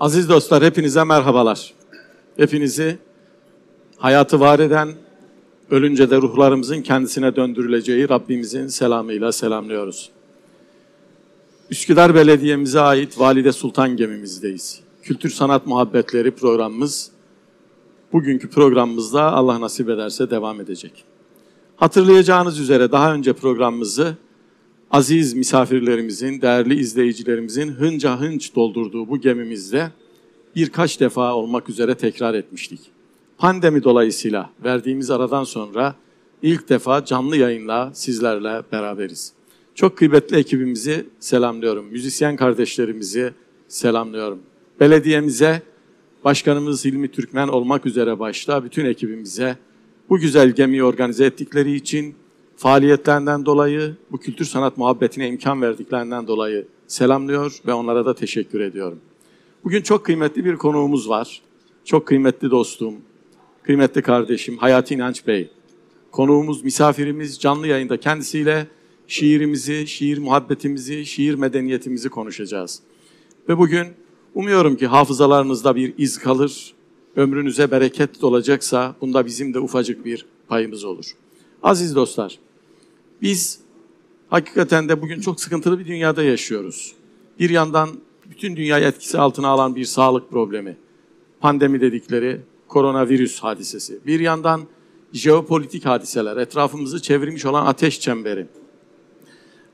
Aziz dostlar hepinize merhabalar. Hepinizi hayatı var eden, ölünce de ruhlarımızın kendisine döndürüleceği Rabbimizin selamıyla selamlıyoruz. Üsküdar Belediye'mize ait Valide Sultan gemimizdeyiz. Kültür Sanat Muhabbetleri programımız bugünkü programımızda Allah nasip ederse devam edecek. Hatırlayacağınız üzere daha önce programımızı aziz misafirlerimizin, değerli izleyicilerimizin hınca hınç doldurduğu bu gemimizde birkaç defa olmak üzere tekrar etmiştik. Pandemi dolayısıyla verdiğimiz aradan sonra ilk defa canlı yayınla sizlerle beraberiz. Çok kıymetli ekibimizi selamlıyorum. Müzisyen kardeşlerimizi selamlıyorum. Belediyemize, Başkanımız Hilmi Türkmen olmak üzere başta bütün ekibimize bu güzel gemiyi organize ettikleri için faaliyetlerinden dolayı, bu kültür sanat muhabbetine imkan verdiklerinden dolayı selamlıyor ve onlara da teşekkür ediyorum. Bugün çok kıymetli bir konuğumuz var. Çok kıymetli dostum, kıymetli kardeşim Hayati İnanç Bey. Konuğumuz, misafirimiz canlı yayında kendisiyle şiirimizi, şiir muhabbetimizi, şiir medeniyetimizi konuşacağız. Ve bugün umuyorum ki hafızalarınızda bir iz kalır, ömrünüze bereket olacaksa bunda bizim de ufacık bir payımız olur. Aziz dostlar, biz hakikaten de bugün çok sıkıntılı bir dünyada yaşıyoruz. Bir yandan bütün dünyayı etkisi altına alan bir sağlık problemi, pandemi dedikleri koronavirüs hadisesi. Bir yandan jeopolitik hadiseler, etrafımızı çevirmiş olan ateş çemberi,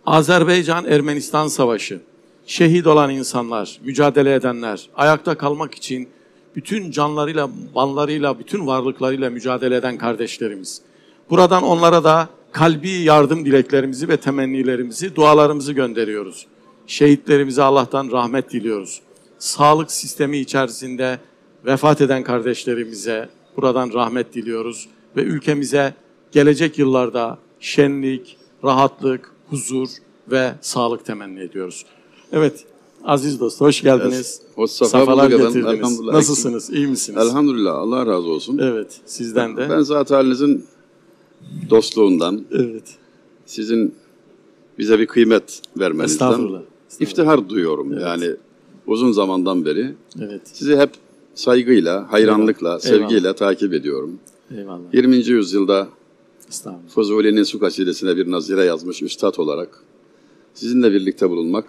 Azerbaycan-Ermenistan savaşı, şehit olan insanlar, mücadele edenler, ayakta kalmak için bütün canlarıyla, banlarıyla, bütün varlıklarıyla mücadele eden kardeşlerimiz. Buradan onlara da kalbi yardım dileklerimizi ve temennilerimizi, dualarımızı gönderiyoruz. Şehitlerimize Allah'tan rahmet diliyoruz. Sağlık sistemi içerisinde vefat eden kardeşlerimize buradan rahmet diliyoruz ve ülkemize gelecek yıllarda şenlik, rahatlık, huzur ve sağlık temenni ediyoruz. Evet, aziz dost hoş geldiniz. Hoş Safalar getirdiniz. Nasılsınız? İyi misiniz? Elhamdülillah. Allah razı olsun. Evet, sizden de. Ben zat halinizin dostluğundan, Evet. sizin bize bir kıymet vermenizden Estağfurullah. Estağfurullah. iftihar duyuyorum. Yani uzun zamandan beri Evet. sizi hep saygıyla, hayranlıkla, Eyvallah. sevgiyle takip ediyorum. Eyvallah. 20. yüzyılda. Fuzuli'nin su kasidesine bir nazire yazmış üstad olarak sizinle birlikte bulunmak,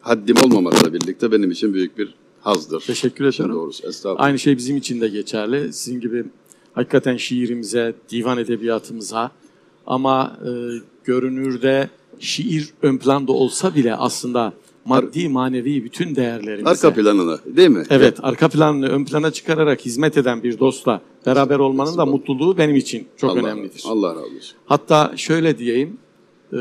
haddim olmamakla birlikte benim için büyük bir hazdır. Teşekkür ederim. Doğrusu. Estağfurullah. Aynı şey bizim için de geçerli. Sizin gibi hakikaten şiirimize, divan edebiyatımıza ama e, görünürde şiir ön planda olsa bile aslında maddi manevi bütün değerlerimize. Arka planını değil mi? Evet, arka planını ön plana çıkararak hizmet eden bir dostla beraber olmanın da mutluluğu benim için çok Allah, önemlidir. Allah razı olsun. Hatta şöyle diyeyim, e,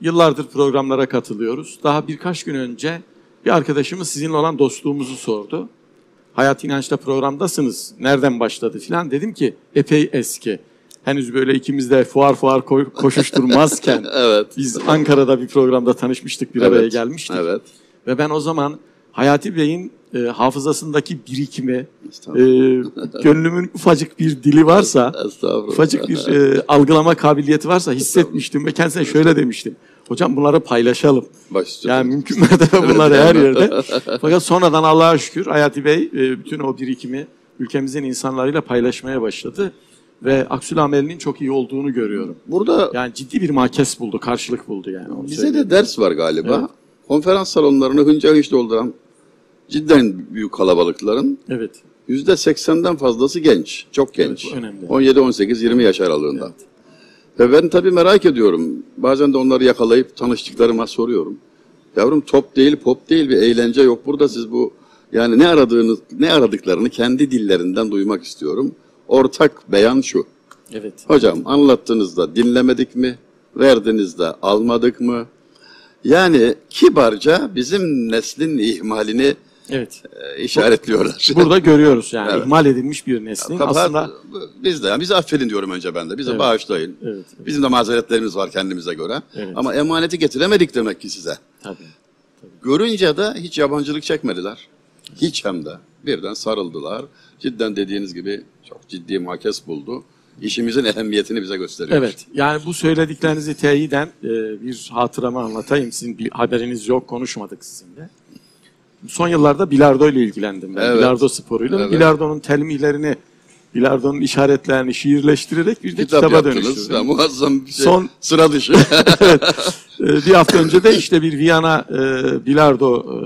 yıllardır programlara katılıyoruz. Daha birkaç gün önce bir arkadaşımız sizinle olan dostluğumuzu sordu. Hayat İnanç'ta programdasınız, nereden başladı filan. Dedim ki epey eski. Henüz böyle ikimiz de fuar fuar ko- koşuşturmazken Evet. biz Ankara'da bir programda tanışmıştık, bir araya gelmiştik. Evet. Ve ben o zaman Hayati Bey'in e, hafızasındaki birikimi, e, gönlümün ufacık bir dili varsa, ufacık bir e, algılama kabiliyeti varsa hissetmiştim ve kendisine şöyle demiştim. Hocam bunları paylaşalım. Baş üstüne. Yani mümkün mertebe bunları her yerde. Fakat sonradan Allah'a şükür Hayati Bey e, bütün o birikimi ülkemizin insanlarıyla paylaşmaya başladı. Ve aksül amelinin çok iyi olduğunu görüyorum. Burada Yani ciddi bir makes buldu, karşılık buldu yani. onu bize söyleyeyim. de ders var galiba. Evet. Konferans salonlarını hınca hınç dolduran cidden büyük kalabalıkların Evet. yüzde seksenden fazlası genç. Çok genç. Evet, önemli. 17, 18, 20 yaş aralığında. Evet. Ve ben tabii merak ediyorum. Bazen de onları yakalayıp tanıştıklarıma soruyorum. Yavrum top değil, pop değil bir eğlence yok. Burada siz bu yani ne aradığınız, ne aradıklarını kendi dillerinden duymak istiyorum. Ortak beyan şu. Evet. Hocam anlattığınızda dinlemedik mi? Verdinizde almadık mı? Yani kibarca bizim neslin ihmalini Evet. e, işaretliyorlar. Burada görüyoruz yani Evet. ihmal edilmiş bir neslin Kabahat aslında biz de yani bizi affedin diyorum önce ben de. Bizi Evet. bağışlayın. Evet, evet. Bizim de mazeretlerimiz var kendimize göre. Evet. Ama emaneti getiremedik demek ki size. tabii. Görünce de hiç yabancılık çekmediler. Hiç hem de. Birden sarıldılar. Cidden dediğiniz gibi çok ciddi makes buldu. İşimizin ehemmiyetini bize gösteriyor. Evet. Yani bu söylediklerinizi teyiden e, bir hatıramı anlatayım. Sizin bir haberiniz yok, konuşmadık sizinle. Son yıllarda bilardo ile ilgilendim ben. Evet. Bilardo sporuyla. Evet. Bilardonun telimlerini, bilardonun işaretlerini şiirleştirerek bir de Kitap kitaba dönüştürdüm. Ya, muazzam bir şey. Son- Sıra dışı. Ee, bir hafta önce de işte bir Viyana e, bilardo e,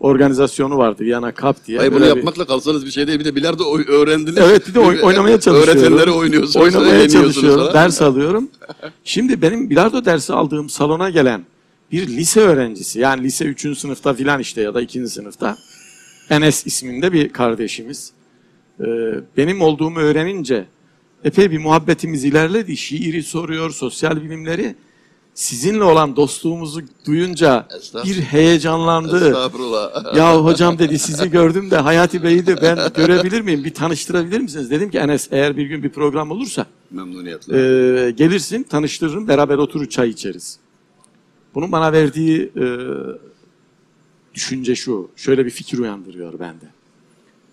organizasyonu vardı. Viyana Cup diye. Hayır bunu Böyle bir- yapmakla kalsanız bir şey değil. Bir de bilardo öğrendiniz. Evet bir de oy- oynamaya çalışıyorum. Öğretenleri oynuyorsunuz. Oynamaya çalışıyorum. Ders alıyorum. Şimdi benim bilardo dersi aldığım salona gelen bir lise öğrencisi yani lise 3. sınıfta filan işte ya da 2. sınıfta Enes isminde bir kardeşimiz. Ee, benim olduğumu öğrenince epey bir muhabbetimiz ilerledi. Şiiri soruyor, sosyal bilimleri. Sizinle olan dostluğumuzu duyunca bir heyecanlandı. Estağfurullah. Ya hocam dedi sizi gördüm de Hayati Bey'i de ben görebilir miyim? Bir tanıştırabilir misiniz? Dedim ki Enes eğer bir gün bir program olursa Memnuniyetle. e, gelirsin tanıştırırım beraber oturur çay içeriz. Bunun bana verdiği e, düşünce şu. Şöyle bir fikir uyandırıyor bende.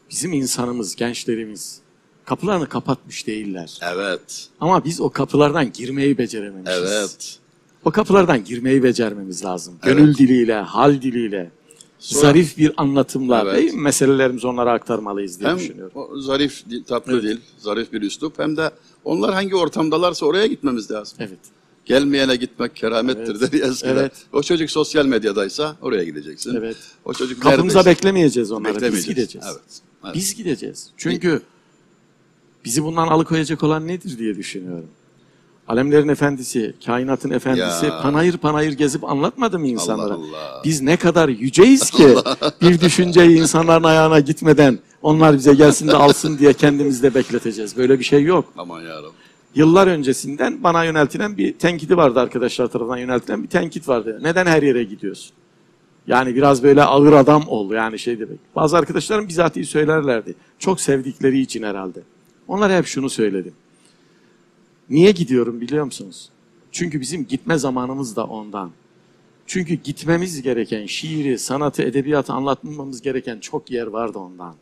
Bizim insanımız, gençlerimiz kapılarını kapatmış değiller. Evet. Ama biz o kapılardan girmeyi becerememişiz. Evet. O kapılardan girmeyi becermemiz lazım. Evet. Gönül diliyle, hal diliyle, Sonra- zarif bir anlatımla Evet. değil mi? meselelerimizi onlara aktarmalıyız diye Hem düşünüyorum. o zarif, tatlı Evet. dil, zarif bir üslup hem de onlar hangi ortamdalarsa oraya gitmemiz lazım. Evet. Gelmeyene gitmek keramettir Evet. dedi eskiden. Evet. O çocuk sosyal medyadaysa oraya gideceksin. Evet. O çocuk Kapımıza neredeyse- beklemeyeceğiz onları. Biz beklemeyeceğiz. gideceğiz. Evet. evet. Biz gideceğiz. Çünkü bizi bundan alıkoyacak olan nedir diye düşünüyorum. Alemlerin efendisi, kainatın efendisi Ya. panayır panayır gezip anlatmadı mı insanlara? Allah Allah. Biz ne kadar yüceyiz ki bir düşünceyi insanların ayağına gitmeden onlar bize gelsin de alsın diye kendimizde bekleteceğiz. Böyle bir şey yok. Aman yarabbim. Yıllar öncesinden bana yöneltilen bir tenkidi vardı arkadaşlar tarafından yöneltilen bir tenkit vardı. Neden her yere gidiyorsun? Yani biraz böyle ağır adam ol yani şey demek. Bazı arkadaşlarım bizatihi söylerlerdi. Çok sevdikleri için herhalde. Onlara hep şunu söyledim. Niye gidiyorum biliyor musunuz? Çünkü bizim gitme zamanımız da ondan. Çünkü gitmemiz gereken şiiri, sanatı, edebiyatı anlatmamız gereken çok yer vardı ondan.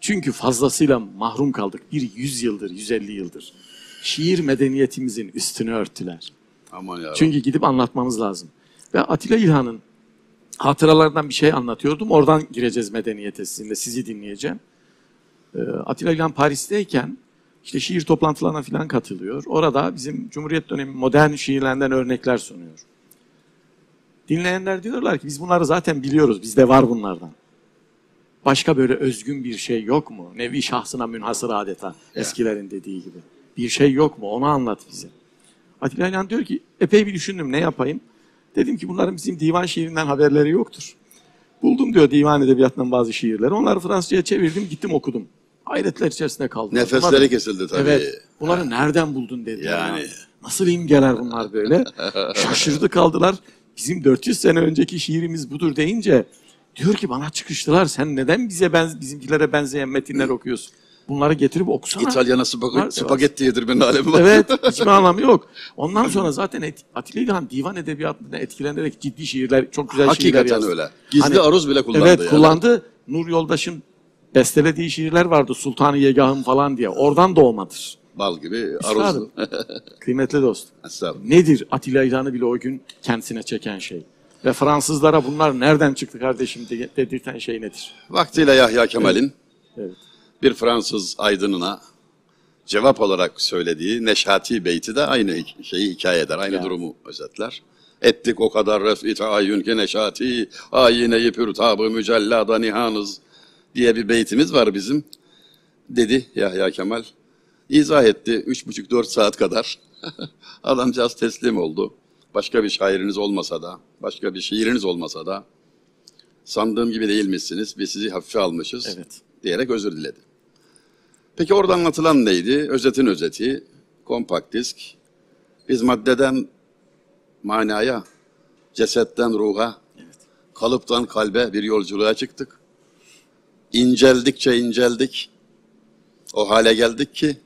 Çünkü fazlasıyla mahrum kaldık. Bir yüz yıldır, 150 yıldır. Şiir medeniyetimizin üstünü örttüler. Aman yarabbim. Çünkü gidip anlatmamız lazım. Ve Atilla İlhan'ın hatıralarından bir şey anlatıyordum. Oradan gireceğiz medeniyete sizinle. Sizi dinleyeceğim. Ee, Atilla İlhan Paris'teyken işte şiir toplantılarına falan katılıyor. Orada bizim Cumhuriyet dönemi modern şiirlerinden örnekler sunuyor. Dinleyenler diyorlar ki biz bunları zaten biliyoruz. Bizde var bunlardan. Başka böyle özgün bir şey yok mu? Nevi şahsına münhasır adeta. Eskilerin dediği gibi. Bir şey yok mu? Onu anlat bize. Atilla İlhan diyor ki epey bir düşündüm ne yapayım. Dedim ki bunların bizim divan şiirinden haberleri yoktur. Buldum diyor divan edebiyatından bazı şiirleri. Onları Fransızca'ya çevirdim gittim okudum. Hayretler içerisinde kaldım. Nefesleri Bunları- kesildi tabii. Evet. Bunları nereden buldun dedi. Yani. Ya. Nasıl imgeler bunlar böyle? Şaşırdı kaldılar. Bizim 400 sene önceki şiirimiz budur deyince diyor ki bana çıkıştılar. Sen neden bize benz bizimkilere benzeyen metinler okuyorsun? Bunları getirip okusana. İtalyana Var- spag- spagetti yedirmenin alemi var. Evet, hiçbir anlamı yok. Ondan sonra zaten et, Atilla İlhan divan edebiyatından etkilenerek ciddi şiirler, çok güzel şiirler Hakikaten yazdı. öyle. Gizli Hani- aruz bile kullandı Evet, yani. kullandı. Nur Yoldaş'ın bestelediği şiirler vardı. Sultanı Yegahım falan diye. Oradan doğmadır. Bal gibi aruzlu. Kıymetli dost. Estağfurullah. Nedir Atilla İlhan'ı bile o gün kendisine çeken şey? Ve Fransızlara bunlar nereden çıktı kardeşim de- dedirten şey nedir? Vaktiyle Yahya Kemal'in Evet. Bir Fransız aydınına cevap olarak söylediği Neşati beyti de aynı şeyi hikaye eder, aynı Ya. durumu özetler. Ettik o kadar ref'i tahayyün ki neşati, ayine-i pürtabı mücellada nihanız diye bir beytimiz var bizim. Dedi Yahya Kemal. İzah etti üç buçuk dört saat kadar. Adamcağız teslim oldu. Başka bir şairiniz olmasa da, başka bir şiiriniz olmasa da sandığım gibi değilmişsiniz, biz sizi hafife almışız Evet. diyerek özür diledi. Peki orada anlatılan neydi? Özetin özeti, kompakt disk. Biz maddeden manaya, cesetten ruha, kalıptan kalbe bir yolculuğa çıktık. İnceldikçe inceldik. O hale geldik ki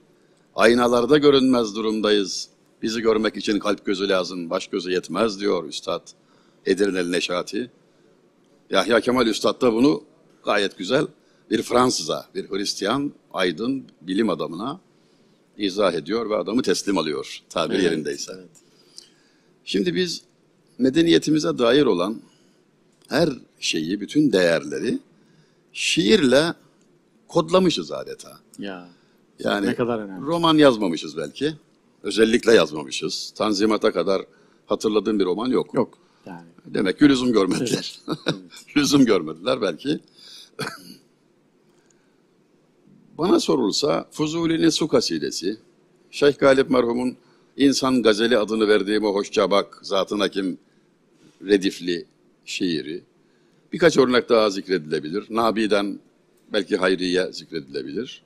aynalarda görünmez durumdayız. Bizi görmek için kalp gözü lazım, baş gözü yetmez diyor Üstad Edirneli Neşati. Yahya Kemal Üstad da bunu gayet güzel bir Fransız'a, bir Hristiyan, aydın, bilim adamına izah ediyor ve adamı teslim alıyor tabir yerindeyse. Evet. Şimdi biz medeniyetimize dair olan her şeyi, bütün değerleri şiirle kodlamışız adeta. Ya. Yani Ne kadar önemli. roman yazmamışız belki. Özellikle yazmamışız. Tanzimat'a kadar hatırladığım bir roman yok. Yok. Yani. Demek ki lüzum görmediler. lüzum görmediler belki. Bana sorulsa Fuzuli'nin su kasidesi, Şeyh Galip merhumun İnsan Gazeli adını verdiğim o hoşça bak, zatına kim redifli şiiri, birkaç örnek daha zikredilebilir. Nabi'den belki Hayriye zikredilebilir.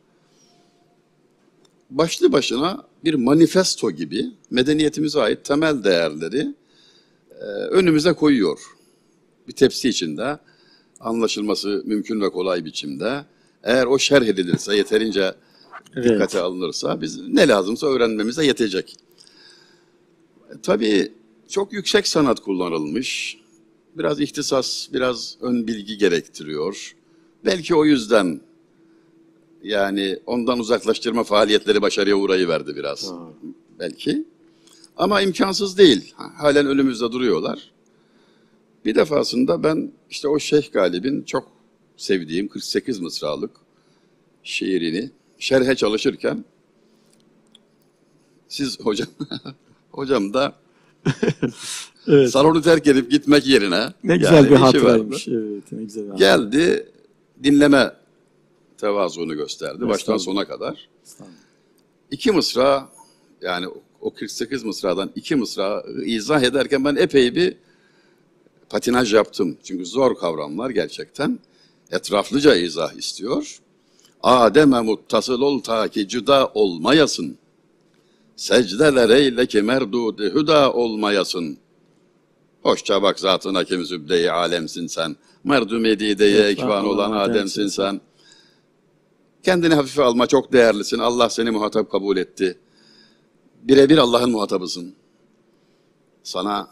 Başlı başına bir manifesto gibi medeniyetimize ait temel değerleri e, önümüze koyuyor. Bir tepsi içinde anlaşılması mümkün ve kolay biçimde. Eğer o şerh edilirse, yeterince Evet. dikkate alınırsa biz ne lazımsa öğrenmemize yetecek. E, tabii çok yüksek sanat kullanılmış. Biraz ihtisas, biraz ön bilgi gerektiriyor. Belki o yüzden yani ondan uzaklaştırma faaliyetleri başarıya uğrayıverdi biraz. Belki. Ama imkansız değil. Halen önümüzde duruyorlar. Bir defasında ben işte o Şeyh Galip'in çok sevdiğim 48 mısralık şiirini şerhe çalışırken siz hocam hocam da Evet. salonu terk edip gitmek yerine Ne güzel yani bir hatıraymış. Evet, ne güzel bir. Geldi dinleme tevazuunu gösterdi baştan sona kadar. İki mısra yani o 48 mısradan iki mısra izah ederken ben epey bir patinaj yaptım. Çünkü zor kavramlar gerçekten. Etraflıca izah istiyor. Adem'e muttasıl ol ta ki cüda olmayasın. Secdeler eyle ki merdudi hüda olmayasın. Hoşça bak zatına kim zübde-i alemsin sen. Merdü medideye Evet, ekvan olan Ademsin Ademsin sen. Kendini hafife alma, çok değerlisin. Allah seni muhatap kabul etti. Birebir Allah'ın muhatabısın. Sana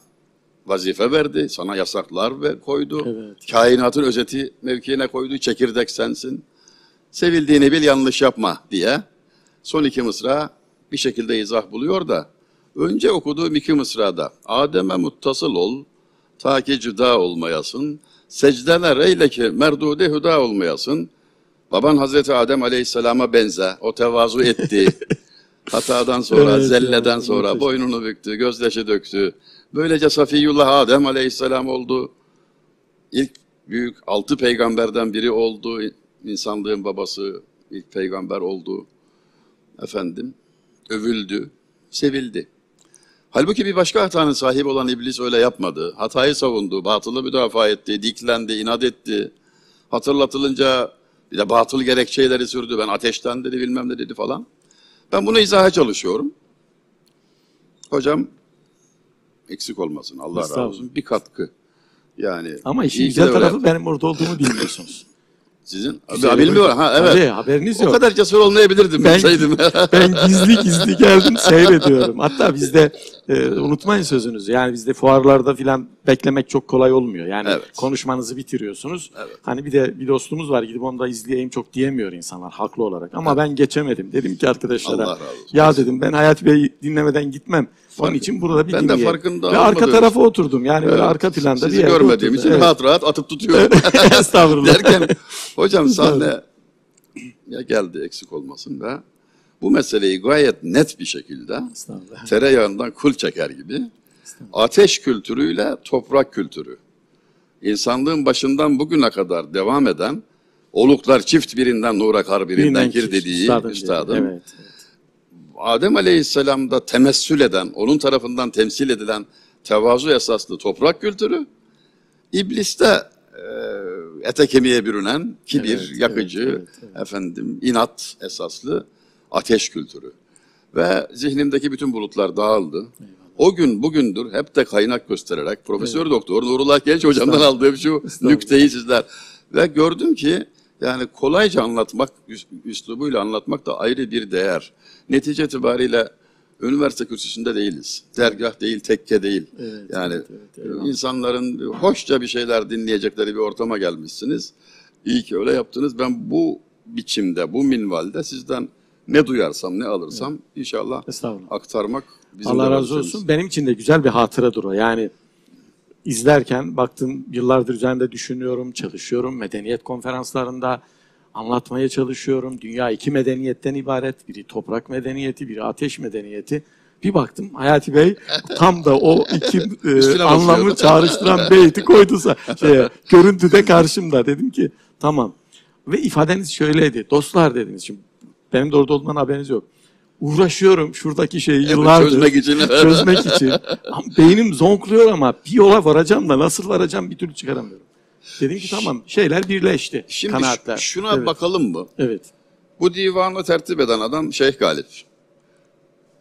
vazife verdi, sana yasaklar ve koydu. Evet. Kainatın özeti mevkiine koydu, çekirdek sensin. Sevildiğini bil, yanlış yapma diye. Son iki mısra bir şekilde izah buluyor da, önce okuduğum iki mısrada, Adem'e muttasıl ol, ta ki cüda olmayasın, secdeler eyle ki merdude hüda olmayasın, Baban Hazreti Adem Aleyhisselam'a benze. O tevazu etti. Hatadan sonra, Evet, zelleden evet, sonra boynunu büktü, gözyaşı döktü. Böylece Safiyullah Adem Aleyhisselam oldu. İlk büyük altı peygamberden biri oldu. İnsanlığın babası ilk peygamber oldu. Efendim, övüldü, sevildi. Halbuki bir başka hatanın sahibi olan iblis öyle yapmadı. Hatayı savundu, batılı müdafaa etti, diklendi, inat etti. Hatırlatılınca bir de batıl gerekçeleri sürdü. Ben ateşten dedi bilmem ne dedi falan. Ben bunu izaha çalışıyorum. Hocam eksik olmasın Allah razı olsun. Bir katkı. Yani Ama işin iyi ki güzel de tarafı yaptı. benim orada olduğumu bilmiyorsunuz. Sizin Güzel bilmiyorum ha evet. Tabii, haberiniz O yok. kadar cesur olmayabilirdim Ben- bilseydim. Ben gizli gizli geldim seyrediyorum. Hatta bizde e, unutmayın sözünüzü. Yani bizde fuarlarda filan beklemek çok kolay olmuyor. Yani Evet. konuşmanızı bitiriyorsunuz. Hani bir de bir dostumuz var gidip onu da izleyeyim çok diyemiyor insanlar haklı olarak. Ama ben geçemedim. Dedim ki arkadaşlara Allah razı olsun. ya dedim ben Hayat Bey'i dinlemeden gitmem. Onun için burada bir Ben de farkında Ve arka tarafa oturdum. Yani böyle Evet. arka planda Sizi bir yerde görmediğim oturdum. için Evet. rahat rahat atıp tutuyorum. Estağfurullah. Derken hocam sahne ya geldi eksik olmasın ve bu meseleyi gayet net bir şekilde Estağfurullah. tereyağından kul çeker gibi ateş kültürüyle toprak kültürü. İnsanlığın başından bugüne kadar devam eden oluklar çift birinden nura kar birinden Birinden çift, dediği üstadım. Evet. Adem Aleyhisselam'da temessül eden, onun tarafından temsil edilen tevazu esaslı toprak kültürü, İbliste e, ete kemiğe bürünen kibir, Evet, yakıcı, evet, evet, efendim inat esaslı ateş kültürü. Ve zihnimdeki bütün bulutlar dağıldı. O gün bugündür hep de kaynak göstererek Profesör Doktor Nurullah Genç hocamdan aldığım şu nükteyi sizler. Ve gördüm ki yani kolayca anlatmak, üs- üslubuyla anlatmak da ayrı bir değer. Netice itibariyle üniversite kürsüsünde değiliz. Dergah değil, tekke değil. Evet, yani evet, evet, insanların hoşça bir şeyler dinleyecekleri bir ortama gelmişsiniz. İyi ki öyle yaptınız. Ben bu biçimde, bu minvalde sizden ne duyarsam, ne alırsam inşallah Estağfurullah. aktarmak bizim Allah razı olsun. Benim için de güzel bir hatıradır o. Yani izlerken baktım yıllardır üzerinde düşünüyorum, çalışıyorum. Medeniyet konferanslarında anlatmaya çalışıyorum. Dünya iki medeniyetten ibaret. Biri toprak medeniyeti, biri ateş medeniyeti. Bir baktım Hayati Bey tam da o iki e, anlamı çağrıştıran beyti koyduysa şeye, görüntüde karşımda. Dedim ki tamam. Ve ifadeniz şöyleydi. Dostlar dediniz. Şimdi benim de orada olduğumdan haberiniz yok. Uğraşıyorum şuradaki şeyi yıllardır. çözmek için. çözmek için. Beynim zonkluyor ama bir yola varacağım da nasıl varacağım bir türlü çıkaramıyorum. Dedim ki tamam şeyler birleşti. Şimdi kanaatler. şuna evet. bakalım mı? Evet. Bu divanı tertip eden adam Şeyh Galip.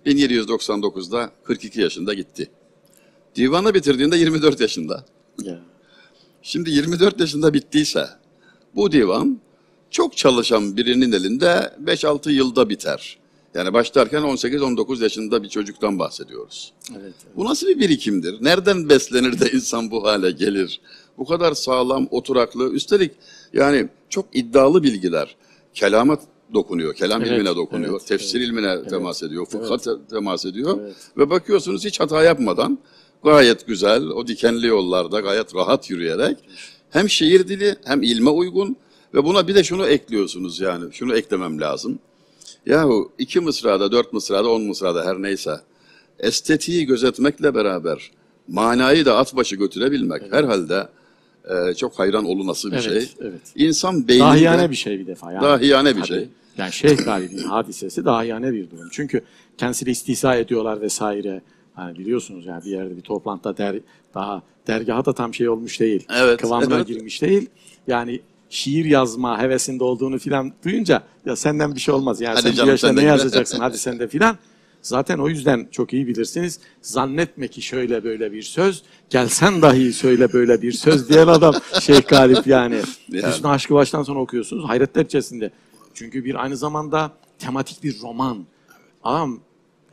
1799'da 42 yaşında gitti. Divanı bitirdiğinde 24 yaşında. Ya. Şimdi 24 yaşında bittiyse bu divan çok çalışan birinin elinde 5-6 yılda biter. Yani başlarken 18-19 yaşında bir çocuktan bahsediyoruz. Evet. Bu nasıl bir birikimdir? Nereden beslenir de insan bu hale gelir? Bu kadar sağlam, oturaklı, üstelik yani çok iddialı bilgiler. Kelama dokunuyor, kelam Evet, ilmine dokunuyor, evet, tefsir evet. ilmine temas ediyor, fıkha Evet. te- temas ediyor. Evet. Ve bakıyorsunuz hiç hata yapmadan gayet güzel, o dikenli yollarda gayet rahat yürüyerek hem şiir dili hem ilme uygun ve buna bir de şunu ekliyorsunuz yani, şunu eklemem lazım. Yahu iki mısrada, dört mısrada, on mısrada her neyse estetiği gözetmekle beraber manayı da at başı götürebilmek herhalde e, çok hayran olunası bir Evet, şey. evet. İnsan beyninde Dahiyane bir şey bir defa. Yani. Dahiyane bir Tabii. şey. Yani Şeyh Galip'in hadisesi dahiyane bir durum. Çünkü kendisiyle istihza ediyorlar vesaire. Hani biliyorsunuz yani bir yerde bir toplantıda der, daha dergaha da tam şey olmuş değil. Evet, Kıvamına evet. girmiş değil. Yani şiir yazma hevesinde olduğunu filan duyunca ya senden bir şey olmaz. Yani Hadi sen canım, bu yaşta ne yazacaksın hadi sen de filan. Zaten o yüzden çok iyi bilirsiniz. Zannetme ki şöyle böyle bir söz, gelsen dahi söyle böyle bir söz diyen adam Şeyh Galip yani. Yani. Hüsnü Aşkı baştan sona okuyorsunuz. Hayretler içerisinde. Çünkü bir aynı zamanda tematik bir roman. Ama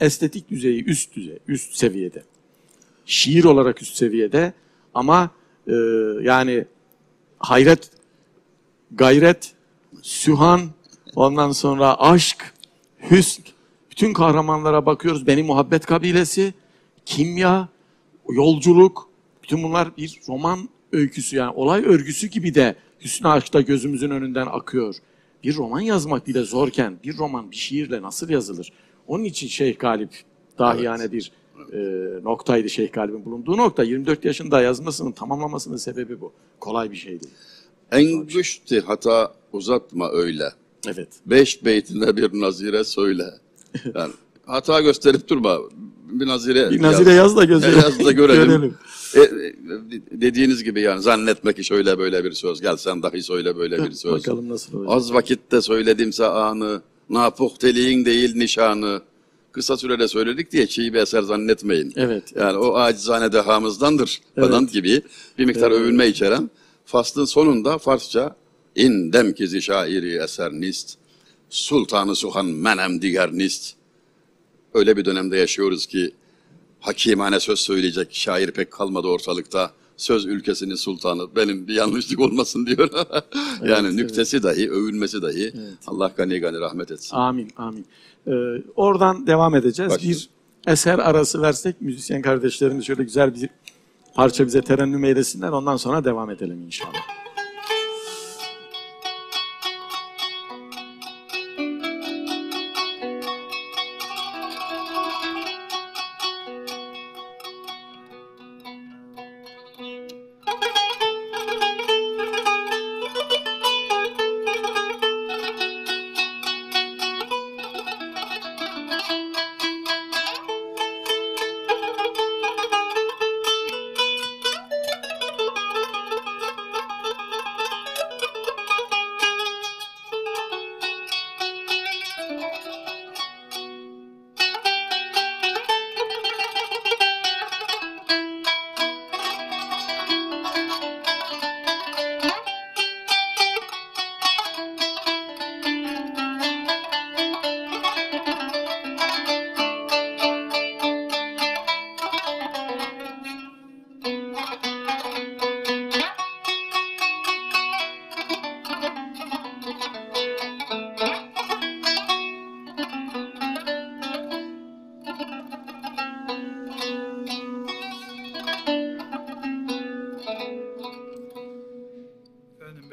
estetik düzeyi üst düzey, üst seviyede. Şiir olarak üst seviyede ama e, yani hayret, gayret, sühan, ondan sonra aşk, hüsn, bütün kahramanlara bakıyoruz. Beni muhabbet kabilesi, kimya, yolculuk, bütün bunlar bir roman öyküsü yani olay örgüsü gibi de Hüsnü Aşk'ta gözümüzün önünden akıyor. Bir roman yazmak bile zorken bir roman bir şiirle nasıl yazılır? Onun için Şeyh Galip dahiyane bir e, noktaydı Şeyh Galip'in bulunduğu nokta. 24 yaşında yazmasının tamamlamasının sebebi bu. Kolay bir şey değil. En güçtü hata uzatma öyle. Evet. Beş beytine bir nazire söyle. Yani hata gösterip durma. Bir nazire, Bir nazire yaz da gözelim. Yaz da görelim. Görelim. E, e, dediğiniz gibi yani zannetme ki şöyle böyle bir söz. Gel sen dahi söyle böyle bir söz. Bakalım nasıl olacak. Az vakitte söyledimse anı, napuhteliğin değil nişanı. Kısa sürede söyledik diye çiğ bir eser zannetmeyin. Evet. Yani o acizane dehamızdandır falan gibi bir miktar Evet. övünme içeren. Faslın sonunda Farsça in demkizi şairi eser nist, sultanı suhan menem diger nist. Öyle bir dönemde yaşıyoruz ki hakimane söz söyleyecek şair pek kalmadı ortalıkta. Söz ülkesinin sultanı. Benim bir yanlışlık olmasın diyor. yani evet. nüktesi dahi, övülmesi dahi. Allah gani gani rahmet etsin. Amin, amin. Ee, oradan devam edeceğiz. Başlayalım. Bir eser arası versek müzisyen kardeşlerimiz şöyle güzel bir parça bize terennüm eylesinler. Ondan sonra devam edelim inşallah.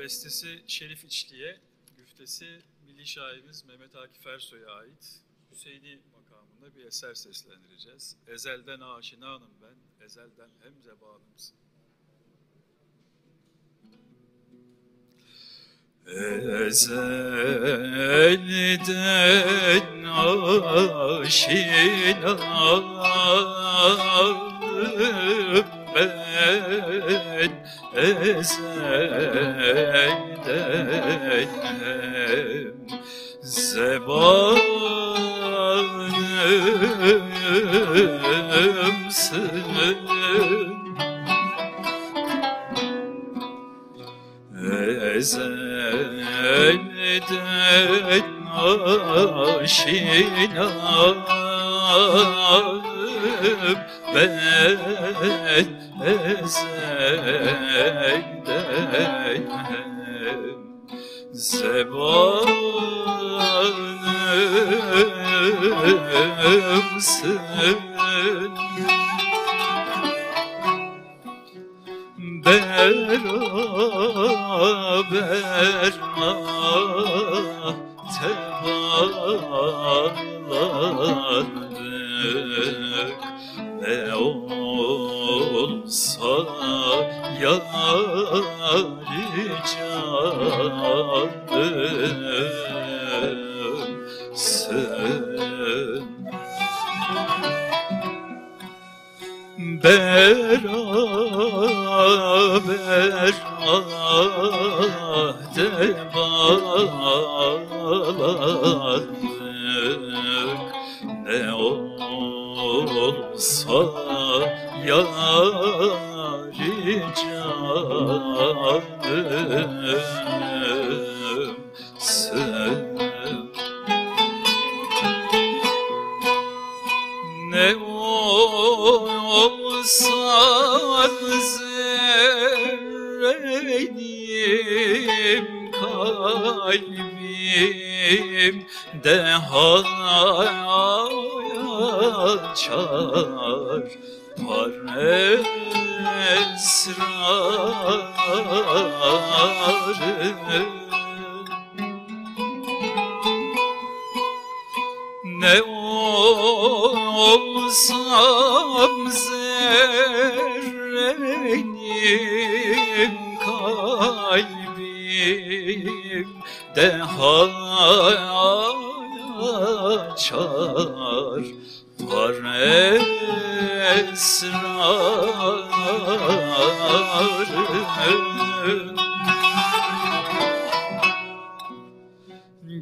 Bestesi Şerif İçli'ye, güftesi milli şairimiz Mehmet Akif Ersoy'a ait Hüseyini makamında bir eser seslendireceğiz. Ezelden aşinanım ben, ezelden hem zebanımsın. Ezelden aşinayım ben ezelden hem zebanımsın Ezelden aşinayım ezelden hem zebanımsın beraber tebalandık ne olsa yari canımsın beraber ah debalandık yari canımsın ne olsa zerrenim kalbim de açar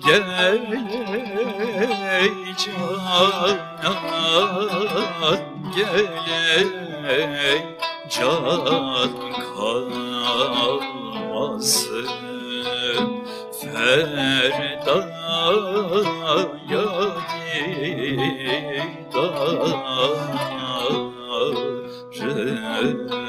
Gel ey canan gel can kalmasın Ferda'ya gidarım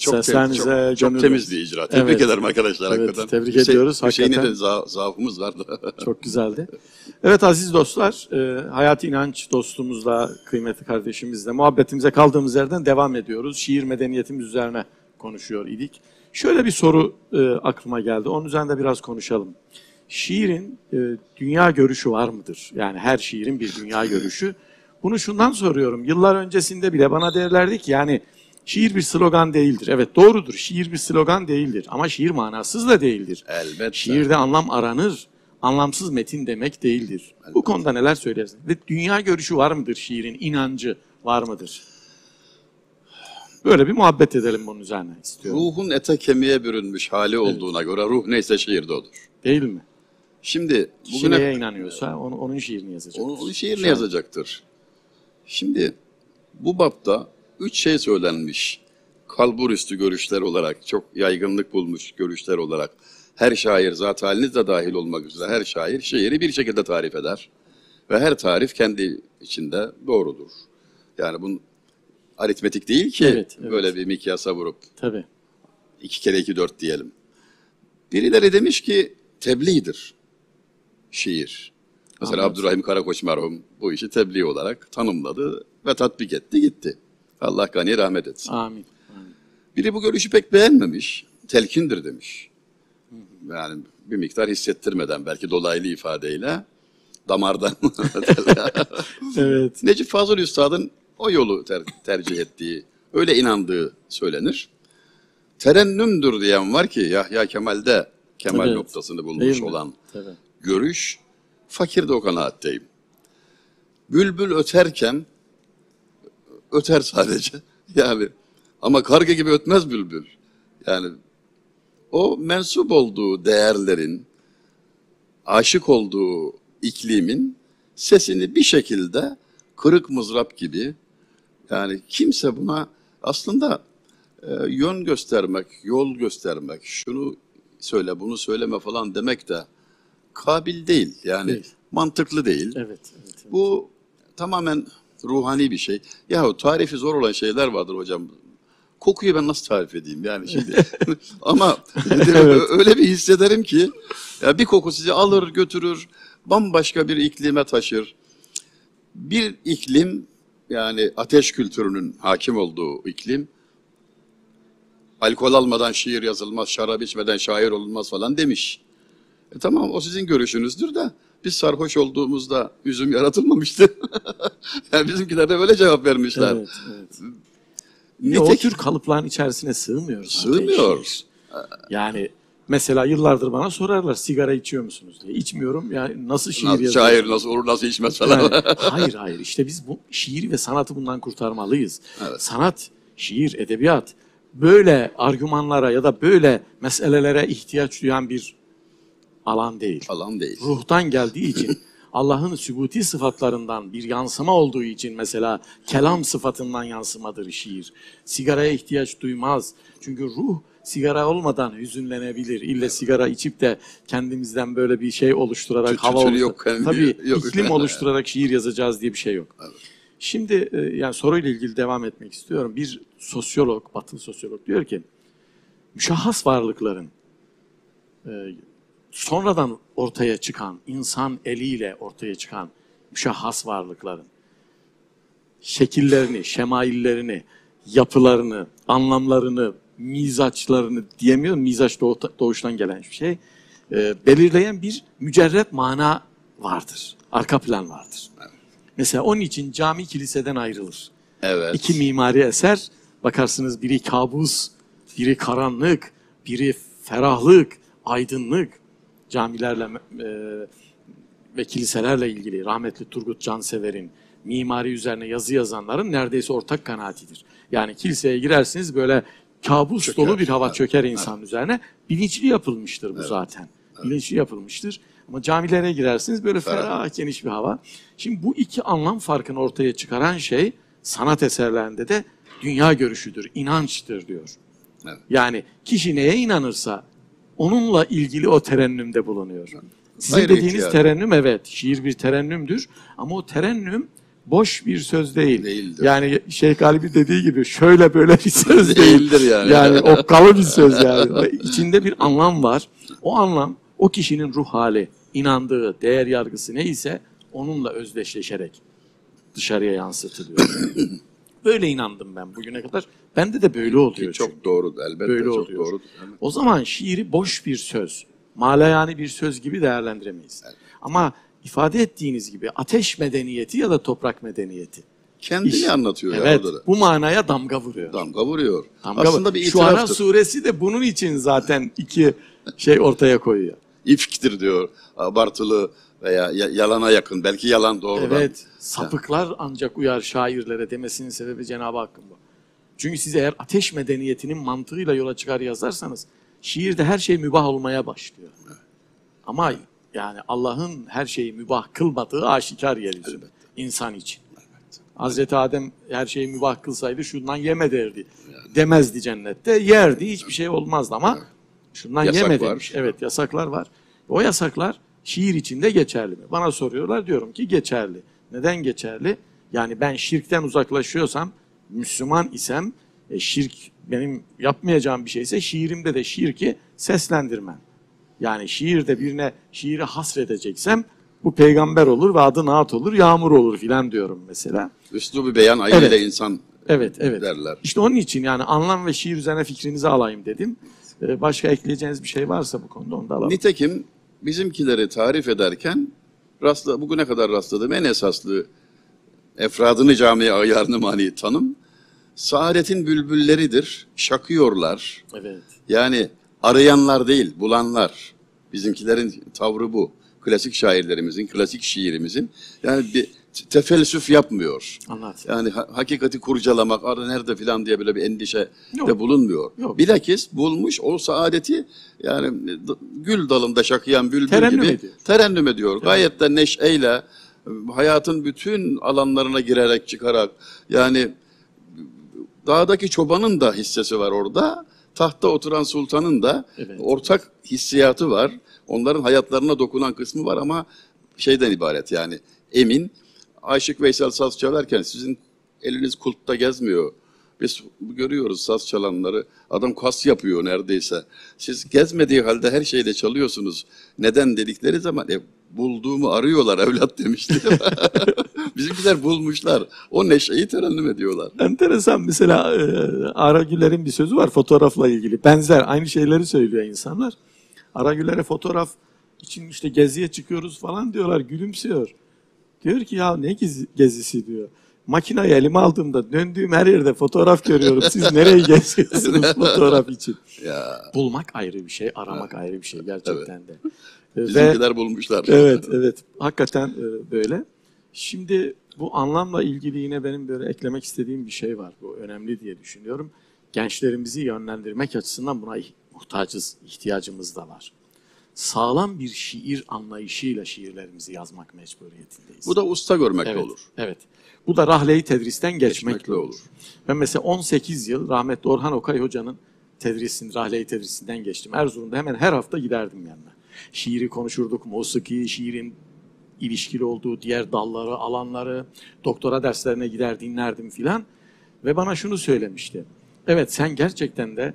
Çok, Seslerinize, çok, çok gönül- temiz bir icra. Tebrik Evet. ederim arkadaşlar Evet, hakikaten. tebrik Hüseyin- ediyoruz, Hüseyin'e de za- zaafımız vardı. Çok güzeldi. Evet aziz dostlar, e, Hayati İnanç dostumuzla, kıymetli kardeşimizle muhabbetimize kaldığımız yerden devam ediyoruz. Şiir medeniyetimiz üzerine konuşuyor idik. Şöyle bir soru e, aklıma geldi. Onun üzerinde biraz konuşalım. Şiirin e, dünya görüşü var mıdır? Yani her şiirin bir dünya görüşü. Bunu şundan soruyorum. Yıllar öncesinde bile bana derlerdi ki yani şiir bir slogan değildir. Evet doğrudur. Şiir bir slogan değildir. Ama şiir manasız da değildir. Elbette. Şiirde anlam aranır. Anlamsız metin demek değildir. Bu konuda neler söylersin? Ve dünya görüşü var mıdır şiirin? inancı var mıdır? Böyle bir muhabbet edelim bunun üzerine istiyorum. Ruhun ete kemiğe bürünmüş hali olduğuna göre ruh neyse şiirde odur. Değil mi? Şimdi bugüne neye inanıyorsa onu, onun şiirini yazacak. Onun, onun şiirini yazacaktır. Şimdi bu bapta üç şey söylenmiş. kalburüstü görüşler olarak, çok yaygınlık bulmuş görüşler olarak her şair zat haliniz de dahil olmak üzere her şair şiiri bir şekilde tarif eder. Ve her tarif kendi içinde doğrudur. Yani bunun aritmetik değil ki Evet, evet. böyle bir mikyasa vurup Tabii. iki kere iki dört diyelim. Birileri demiş ki tebliğdir şiir. Mesela Anladım. Abdurrahim Karakoç merhum bu işi tebliğ olarak tanımladı ve tatbik etti gitti. Allah gani rahmet etsin. Amin. Amin. Biri bu görüşü pek beğenmemiş. Telkindir demiş. Yani bir miktar hissettirmeden belki dolaylı ifadeyle damardan. Evet. Necip Fazıl Üstad'ın o yolu ter- tercih ettiği, öyle inandığı söylenir. Terennümdür diyen var ki Yahya Kemal'de Kemal Evet. noktasını bulmuş olan Tabii. görüş, fakir de o kanaatteyim. Bülbül öterken öter sadece. Yani ama karga gibi ötmez bülbül. Yani o mensup olduğu değerlerin, aşık olduğu iklimin sesini bir şekilde kırık mızrap gibi yani kimse buna aslında e, yön göstermek, yol göstermek, şunu söyle bunu söyleme falan demek de kabil değil. Yani Değil. mantıklı değil. Evet. evet, evet. Bu tamamen ruhani bir şey. Yahu tarifi zor olan şeyler vardır hocam. Kokuyu ben nasıl tarif edeyim yani şimdi. Ama Evet. öyle bir hissederim ki ya bir koku sizi alır götürür bambaşka bir iklime taşır. Bir iklim yani ateş kültürünün hakim olduğu iklim alkol almadan şiir yazılmaz, şarap içmeden şair olunmaz falan demiş. E tamam o sizin görüşünüzdür de biz sarhoş olduğumuzda üzüm yaratılmamıştı. yani bizimkiler de böyle cevap vermişler. Evet, evet. De o Nitek- tür kalıpların içerisine sığmıyoruz. zaten Sığmıyor. şiir. Yani mesela yıllardır bana sorarlar sigara içiyor musunuz diye. İçmiyorum. Yani nasıl şiir yazıyorsun? şair nasıl olur nasıl içmez falan. Yani, hayır hayır işte biz bu şiiri ve sanatı bundan kurtarmalıyız. Evet. Sanat, şiir, edebiyat böyle argümanlara ya da böyle meselelere ihtiyaç duyan bir alan değil. falan değil. Ruhtan geldiği için Allah'ın sübuti sıfatlarından bir yansıma olduğu için mesela kelam sıfatından yansımadır şiir. Sigaraya ihtiyaç duymaz. Çünkü ruh sigara olmadan hüzünlenebilir. İlle sigara içip de kendimizden böyle bir şey oluşturarak Tütün hava oluştur- yok, kendi- Tabii yok. iklim oluşturarak şiir yazacağız diye bir şey yok. Şimdi e, yani soruyla ilgili devam etmek istiyorum. Bir sosyolog, batılı sosyolog diyor ki müşahhas varlıkların e, sonradan ortaya çıkan, insan eliyle ortaya çıkan müşahhas varlıkların şekillerini, şemaillerini, yapılarını, anlamlarını, mizaçlarını diyemiyorum. Mizaç doğu- doğuştan gelen bir şey. e, belirleyen bir mücerret mana vardır. Arka plan vardır. Mesela onun için cami kiliseden ayrılır. Evet. İki mimari eser bakarsınız biri kabus, biri karanlık, biri ferahlık, aydınlık. Camilerle e, ve kiliselerle ilgili rahmetli Turgut Cansever'in mimari üzerine yazı yazanların neredeyse ortak kanaatidir. Yani kiliseye girersiniz böyle kabus Çöker. dolu bir hava Evet. çöker insan üzerine. Bilinçli yapılmıştır bu zaten. Bilinçli yapılmıştır. Ama camilere girersiniz böyle Ferah. ferah geniş bir hava. Şimdi bu iki anlam farkını ortaya çıkaran şey sanat eserlerinde de dünya görüşüdür, inançtır diyor. Evet. Yani kişi neye inanırsa onunla ilgili o terennümde bulunuyor. Sizin Hayır, dediğiniz ihtiyar. terennüm evet, şiir bir terennümdür ama o terennüm boş bir söz değil. Değildir. Yani Şeyh Galibi dediği gibi şöyle böyle bir söz değil. Değildir yani. Yani okkalı bir söz yani. İçinde bir anlam var. O anlam o kişinin ruh hali, inandığı, değer yargısı neyse onunla özdeşleşerek dışarıya yansıtılıyor. böyle inandım ben bugüne kadar. Bende de böyle oluyor. çünkü. Çok doğru elbette Böyle çok oluyor. doğru. O zaman şiiri boş bir söz, malayani bir söz gibi değerlendiremeyiz. Ama ifade ettiğiniz gibi ateş medeniyeti ya da toprak medeniyeti. Kendini İş- anlatıyor ya Evet, orada da. bu manaya damga vuruyor. Damga vuruyor. Damga Aslında bir Şuara itiraftır. suresi de bunun için zaten iki şey ortaya koyuyor. İfktir diyor. Abartılı veya ya- yalana yakın. Belki yalan doğrudan. Evet, sapıklar ancak uyar şairlere demesinin sebebi Cenab-ı Hakk'ın bu. Çünkü siz eğer ateş medeniyetinin mantığıyla yola çıkar yazarsanız şiirde her şey mübah olmaya başlıyor. Ama yani Allah'ın her şeyi mübah kılmadığı aşikar Elbette. insan için. Hazreti Adem her şeyi mübah kılsaydı şundan yeme derdi. Demezdi cennette. Yerdi hiçbir şey olmazdı ama şundan Yasak yeme var. demiş. Evet yasaklar var. O yasaklar şiir içinde geçerli mi? Bana soruyorlar diyorum ki geçerli. Neden geçerli? Yani ben şirkten uzaklaşıyorsam, Müslüman isem, e, şirk benim yapmayacağım bir şeyse şiirimde de şirki seslendirmem. Yani şiirde birine şiiri hasredeceksem bu peygamber olur ve adı naat olur, yağmur olur filan diyorum mesela. Üslubu beyan ayıyla Evet. insan Evet, evet. derler. İşte onun için yani anlam ve şiir üzerine fikrinizi alayım dedim. Ee, Başka ekleyeceğiniz bir şey varsa bu konuda onu da alalım. Nitekim bizimkileri tarif ederken rastla, bugüne kadar rastladığım en esaslı efradını camiye ayarını mani tanım saadetin bülbülleridir, şakıyorlar. Evet. Yani arayanlar değil, bulanlar. Bizimkilerin tavrı bu. Klasik şairlerimizin, klasik şiirimizin. Yani bir tefelsüf yapmıyor. Anlat. Yani ha- hakikati kurcalamak, arı nerede filan diye böyle bir endişe Yok. de bulunmuyor. Yok. Bilakis bulmuş o saadeti yani d- gül dalında şakıyan bülbül Terennüm gibi ediyor. terennüm ediyor. Gayet de neşeyle hayatın bütün alanlarına girerek çıkarak yani dağdaki çobanın da hissesi var orada. Tahta oturan sultanın da Evet. ortak hissiyatı var. Onların hayatlarına dokunan kısmı var ama şeyden ibaret yani emin. Aşık Veysel saz çalarken sizin eliniz kulpta gezmiyor. Biz görüyoruz saz çalanları. Adam kas yapıyor neredeyse. Siz gezmediği halde her şeyde çalıyorsunuz. Neden dedikleri zaman e, bulduğumu arıyorlar evlat demişti. Bizimkiler bulmuşlar. O neşeyi terennüm ediyorlar. Enteresan mesela e, Ara Güler'in bir sözü var fotoğrafla ilgili. Benzer aynı şeyleri söylüyor insanlar. Ara Güler'e fotoğraf için işte geziye çıkıyoruz falan diyorlar gülümsüyor. Diyor ki ya ne gezi- gezisi diyor. Makinayı elime aldığımda döndüğüm her yerde fotoğraf görüyorum. Siz nereye geziyorsunuz fotoğraf için? Ya Bulmak ayrı bir şey, aramak ayrı bir şey gerçekten de. E, Ve bizimkiler bulmuşlar. Evet, evet. Hakikaten e, böyle. Şimdi bu anlamla ilgili yine benim böyle eklemek istediğim bir şey var. Bu önemli diye düşünüyorum. Gençlerimizi yönlendirmek açısından buna muhtacız, ihtiyacımız da var. Sağlam bir şiir anlayışıyla şiirlerimizi yazmak mecburiyetindeyiz. Bu da usta görmekle evet, olur. Evet. Bu da rahleyi tedristen geçmekle Geçmekle olur. olur. Ben mesela 18 yıl rahmetli Orhan Okay Hoca'nın tedrisini, rahleyi tedrisinden geçtim. Erzurum'da hemen her hafta giderdim yanına. Şiiri konuşurduk, musiki, şiirin ilişkili olduğu diğer dalları, alanları, doktora derslerine gider dinlerdim filan. Ve bana şunu söylemişti. Evet sen gerçekten de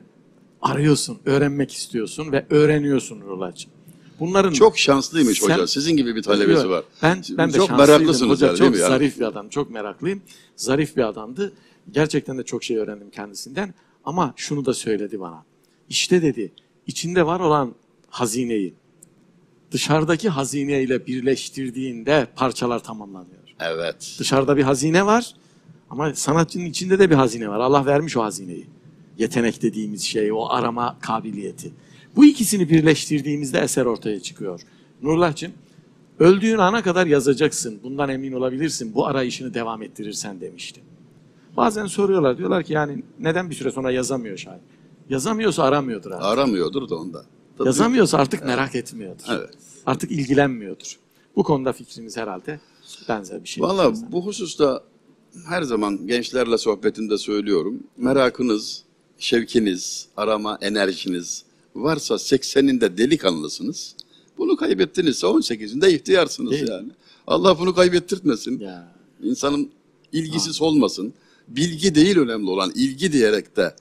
arıyorsun, öğrenmek istiyorsun ve öğreniyorsun Nurulacığım. Bunların Çok şanslıymış Sen- hoca. Sizin gibi bir talebesi Yok, var. Ben ben de çok meraklısınız Hoca yani, çok yani? zarif bir adam, çok meraklıyım. Zarif bir adamdı. Gerçekten de çok şey öğrendim kendisinden. Ama şunu da söyledi bana. İşte dedi, içinde var olan hazineyi dışarıdaki hazineyle birleştirdiğinde parçalar tamamlanıyor. Evet. Dışarıda bir hazine var ama sanatçının içinde de bir hazine var. Allah vermiş o hazineyi. Yetenek dediğimiz şey, o arama kabiliyeti. Bu ikisini birleştirdiğimizde eser ortaya çıkıyor. Nurullah'cığım, öldüğün ana kadar yazacaksın. Bundan emin olabilirsin. Bu arayışını devam ettirirsen demişti. Bazen soruyorlar, diyorlar ki yani neden bir süre sonra yazamıyor şair? Yazamıyorsa aramıyordur abi. Aramıyordur da onda. Tabii. Yazamıyorsa artık merak etmiyordur. Evet. Artık ilgilenmiyordur. Bu konuda fikrimiz herhalde benzer bir şey. Valla bu hususta her zaman gençlerle sohbetimde söylüyorum. Merakınız, şevkiniz, arama enerjiniz varsa 80'inde delikanlısınız. Bunu kaybettinizse 18'inde ihtiyarsınız Değil. yani. Allah bunu kaybettirtmesin. Ya. İnsanın ilgisiz olmasın. Bilgi değil önemli olan ilgi diyerek de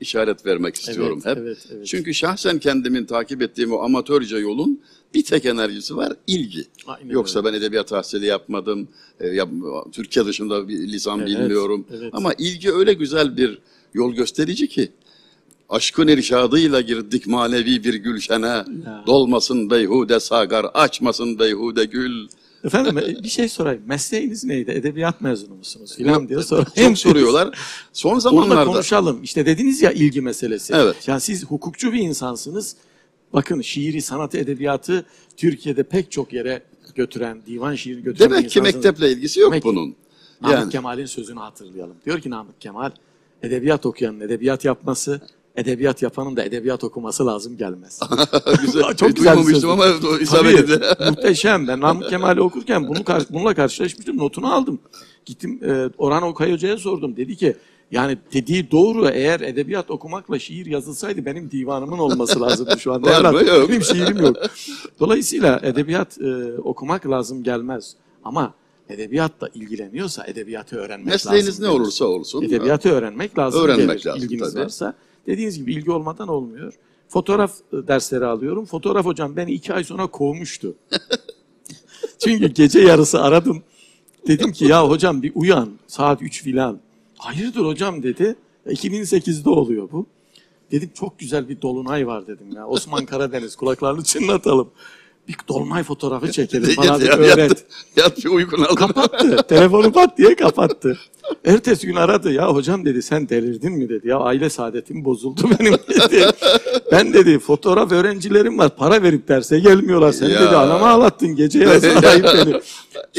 işaret vermek istiyorum Evet, hep. evet, evet. Çünkü şahsen kendimin takip ettiğim o amatörce yolun bir tek enerjisi var ilgi. Aynen Yoksa öyle. ben edebiyat tahsili yapmadım. e, yap- Türkiye dışında bir lisan Evet, bilmiyorum. evet. Ama ilgi öyle güzel bir yol gösterici ki aşkın irşadıyla girdik manevi bir gülşene. Ya. Dolmasın beyhude sagar, açmasın beyhude gül. Efendim e, bir şey sorayım. Mesleğiniz neydi? Edebiyat mezunu musunuz? Filan diye sorayım. Çok soruyorlar. Son zamanlarda konuşalım. İşte dediniz ya ilgi meselesi. Evet. Yani siz hukukçu bir insansınız. Bakın şiiri, sanatı, edebiyatı Türkiye'de pek çok yere götüren, divan şiiri götüren demek ki insansınız. mekteple ilgisi yok Demek bunun. Namık Yani Kemal'in sözünü hatırlayalım. Diyor ki Namık Kemal, edebiyat okuyanın edebiyat yapması, edebiyat yapanın da edebiyat okuması lazım gelmez. güzel. Çok güzel bir söz. ama isabet etti. muhteşem. Ben Namık Kemal'i okurken bunu kar- bununla karşılaşmıştım. Notunu aldım. Gittim e, Orhan Okay Hoca'ya sordum. Dedi ki yani dediği doğru eğer edebiyat okumakla şiir yazılsaydı benim divanımın olması lazımdı şu anda. Var mı? Yok. Benim şiirim yok. Dolayısıyla edebiyat e, okumak lazım gelmez. Ama edebiyatla ilgileniyorsa edebiyatı öğrenmek Mesleğiniz lazım. ne gelir. olursa olsun. Edebiyatı öğrenmek lazım. Öğrenmek gelir, lazım, İlginiz tabii. varsa. Dediğiniz gibi ilgi olmadan olmuyor. Fotoğraf e, dersleri alıyorum. Fotoğraf hocam beni iki ay sonra kovmuştu. Çünkü gece yarısı aradım. Dedim ki ya hocam bir uyan saat 3 filan. Hayırdır hocam dedi. "Ya 2008'de oluyor bu. Dedim çok güzel bir dolunay var dedim ya. Osman Karadeniz kulaklarını çınlatalım. Bir dolunay fotoğrafı çekelim. Bana bir yat, öğret. yat, yat bir uykunu al. Kapattı. Telefonu pat diye kapattı. Ertesi gün aradı. Ya hocam dedi sen delirdin mi dedi. Ya aile saadetim bozuldu benim dedi. Ben dedi fotoğraf öğrencilerim var. Para verip derse gelmiyorlar. Sen Ya. dedi anama ağlattın. Gece yarısı arayıp beni.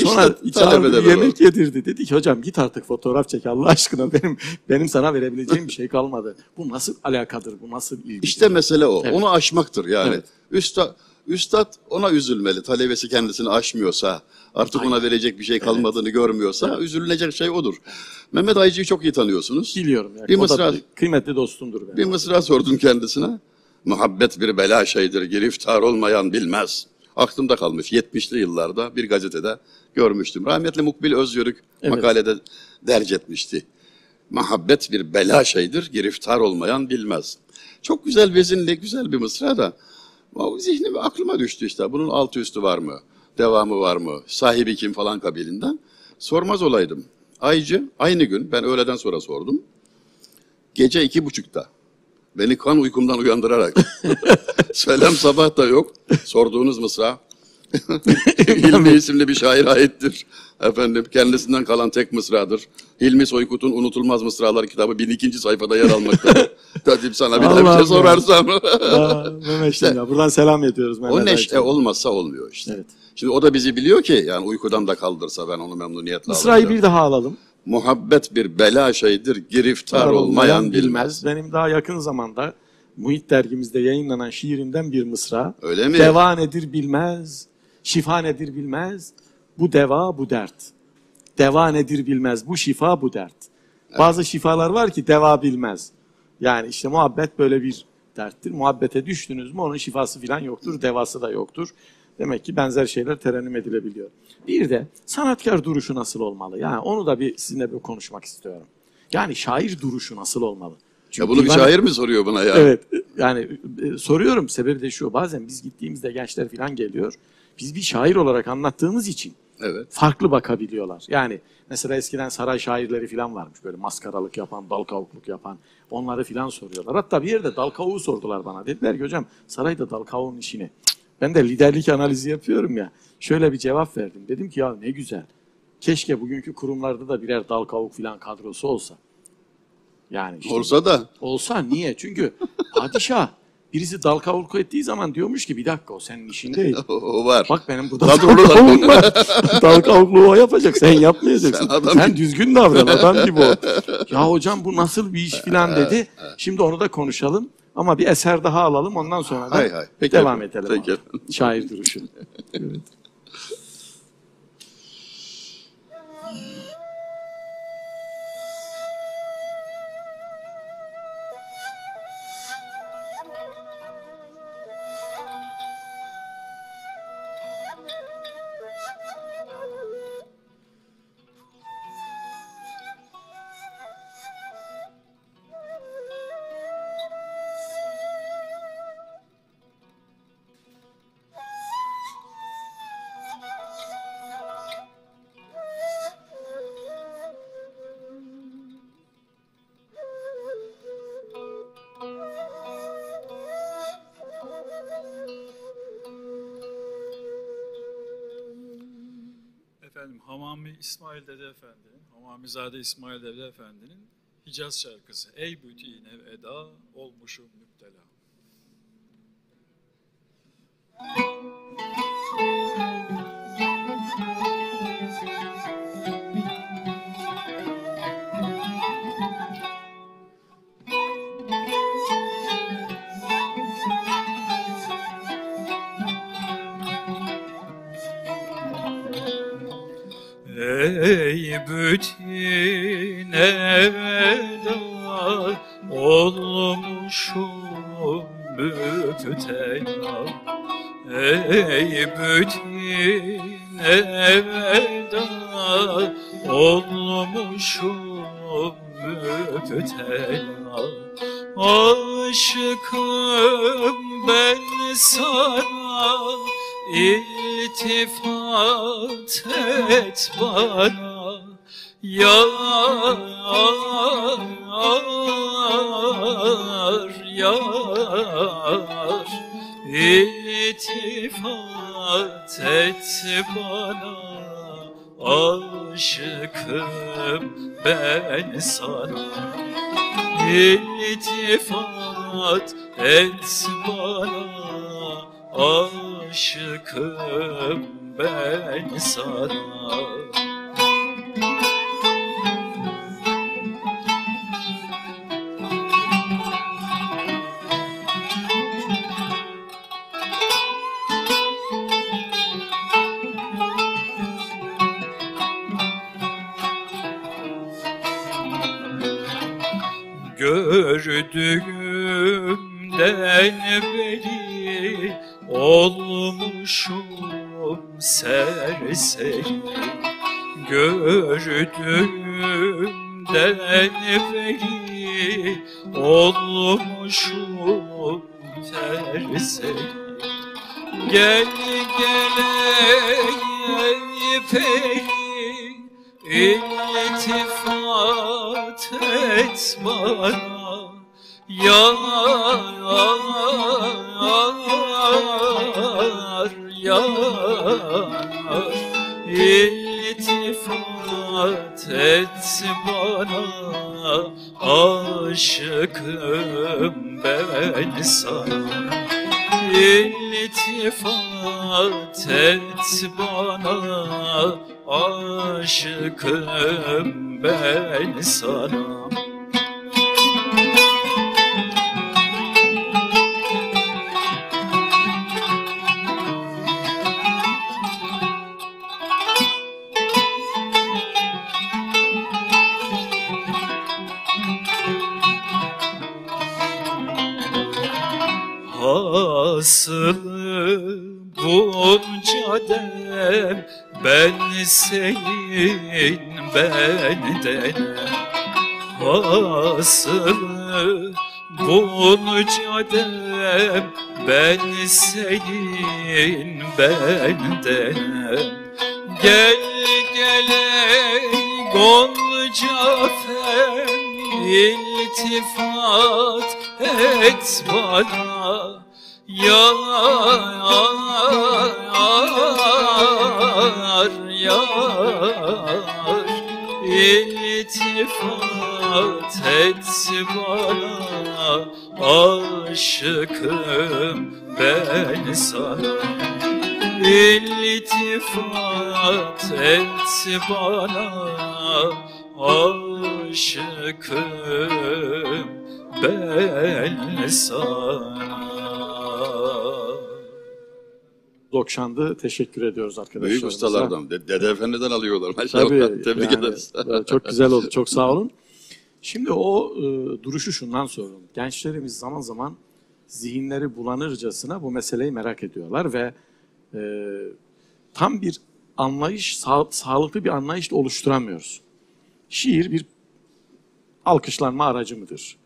Sonra İşte çağırdı, yemek yedirdi. Dedi ki hocam git artık fotoğraf çek Allah aşkına. Benim benim sana verebileceğim bir şey kalmadı. Bu nasıl alakadır? Bu nasıl ilgi? İşte mesele o. Evet. Onu aşmaktır yani. Evet. Üstad, üstad ona üzülmeli. Talebesi kendisini aşmıyorsa, artık ona verecek bir şey kalmadığını görmüyorsa üzülünecek şey odur. Mehmet Aycı'yı çok iyi tanıyorsunuz. biliyorum. Yani. Bir O mısra- kıymetli dostumdur benim. Bir mısra sordum kendisine. Muhabbet bir bela şeydir, giriftar olmayan bilmez. Aklımda kalmış 70'li yıllarda bir gazetede görmüştüm. Rahmetli Mukbil Özyörük Evet. makalede derc etmişti. Muhabbet bir bela şeydir, giriftar olmayan bilmez. Çok güzel vezinli, güzel bir mısra da o zihnime, aklıma düştü işte. Bunun altı üstü var mı? Devamı var mı? Sahibi kim falan kabilinden. Sormaz olaydım. Aycı aynı gün, ben öğleden sonra sordum. Gece iki buçukta beni kan uykumdan uyandırarak söylem sabah da yok. Sorduğunuz mısra Hilmi isimli bir şair aittir. Efendim kendisinden kalan tek mısradır. Hilmi Soykut'un Unutulmaz Mısralar kitabı 1002. sayfada yer almaktadır. Tabii sana bir daha bir şey sorarsam. Mehmetciğim ya. Buradan selam ediyoruz Mehmet o neşe Ayça'ya. olmazsa olmuyor işte. Evet. Şimdi o da bizi biliyor ki yani uykudan da kaldırsa ben onu memnuniyetle Mısra'yı alacağım. bir daha alalım. Muhabbet bir bela şeydir, giriftar olmayan bilmez. Benim daha yakın zamanda Muhit dergimizde yayınlanan şiirimden bir mısra. Öyle mi? Deva nedir bilmez, şifa nedir bilmez. Bu deva bu dert. Deva nedir bilmez, bu şifa bu dert. Bazı şifalar var ki deva bilmez. Yani işte muhabbet böyle bir derttir. Muhabbete düştünüz mü onun şifası falan yoktur, devası da yoktur. Demek ki benzer şeyler terennüm edilebiliyor. Bir de sanatkar duruşu nasıl olmalı? Yani onu da bir sizinle bir konuşmak istiyorum. Yani şair duruşu nasıl olmalı? Ya bunu bir şair mi soruyor buna ya? Evet yani e, soruyorum sebebi de şu bazen biz gittiğimizde gençler falan geliyor. Biz bir şair olarak anlattığımız için Evet. farklı bakabiliyorlar. Yani mesela eskiden saray şairleri falan varmış böyle maskaralık yapan, dal kavukluk yapan onları falan soruyorlar. Hatta bir yerde dal kavuğu sordular bana. Dediler ki hocam sarayda dal kavuğun işini. Ben de liderlik analizi yapıyorum ya. Şöyle bir cevap verdim. Dedim ki ya ne güzel. Keşke bugünkü kurumlarda da birer dal kavuk falan kadrosu olsa. Yani işte Olsa da Olsa niye? Çünkü padişah birisi dal kavurku ettiği zaman diyormuş ki bir dakika o senin işin değil. o, o var. Bak benim burada kavurkum var. dal kavukluğu o yapacak. Sen yapmayacaksın. Sen Sen, adam- düzgün davran adam gibi o. Ya hocam bu nasıl bir iş filan dedi. Şimdi onu da konuşalım. Ama bir eser daha alalım ondan sonra da Hay hay. Peki devam efendim. edelim. Peki. Şair duruşu. Evet. İsmail Dede Efendi'nin, Hamamizade İsmail Dede Efendi'nin Hicaz şarkısı. Ey büti nev eda olmuşum bütün evda olmuşum müptela Ey bütün evda olmuşum müptela Aşıkım ben sana iltifat et bana Yar, yar İltifat et bana Aşıkım ben sana. İltifat et bana Aşıkım ben sana Gördüğümden beri olmuşum serseri Gördüğümden beri olmuşum terseri Gel gele peri iltifat et bana. Yar, yar İltifat et bana. Aşıkım ben sana İltifat et bana Aşıkım ben sana Hasılı bunca dem ben senin benden. Hasılı bunca dem ben senin benden. Gel gele Gonca fen iltifat et bana Yar, yar İltifat et bana. Aşıkım ben sana. İltifat et bana. Aşıkım ben sana Dokşandı. Teşekkür ediyoruz arkadaşlar. Büyük ustalardan. De- Dede Efendi'den alıyorlar maşallah. Tabii. Tebrik yani, ederiz. çok güzel oldu. Çok sağ olun. Şimdi o e, duruşu şundan soruyorum. Gençlerimiz zaman zaman zihinleri bulanırcasına bu meseleyi merak ediyorlar ve e, tam bir anlayış, sağ- sağlıklı bir anlayış da oluşturamıyoruz. Şiir bir alkışlanma aracı mıdır?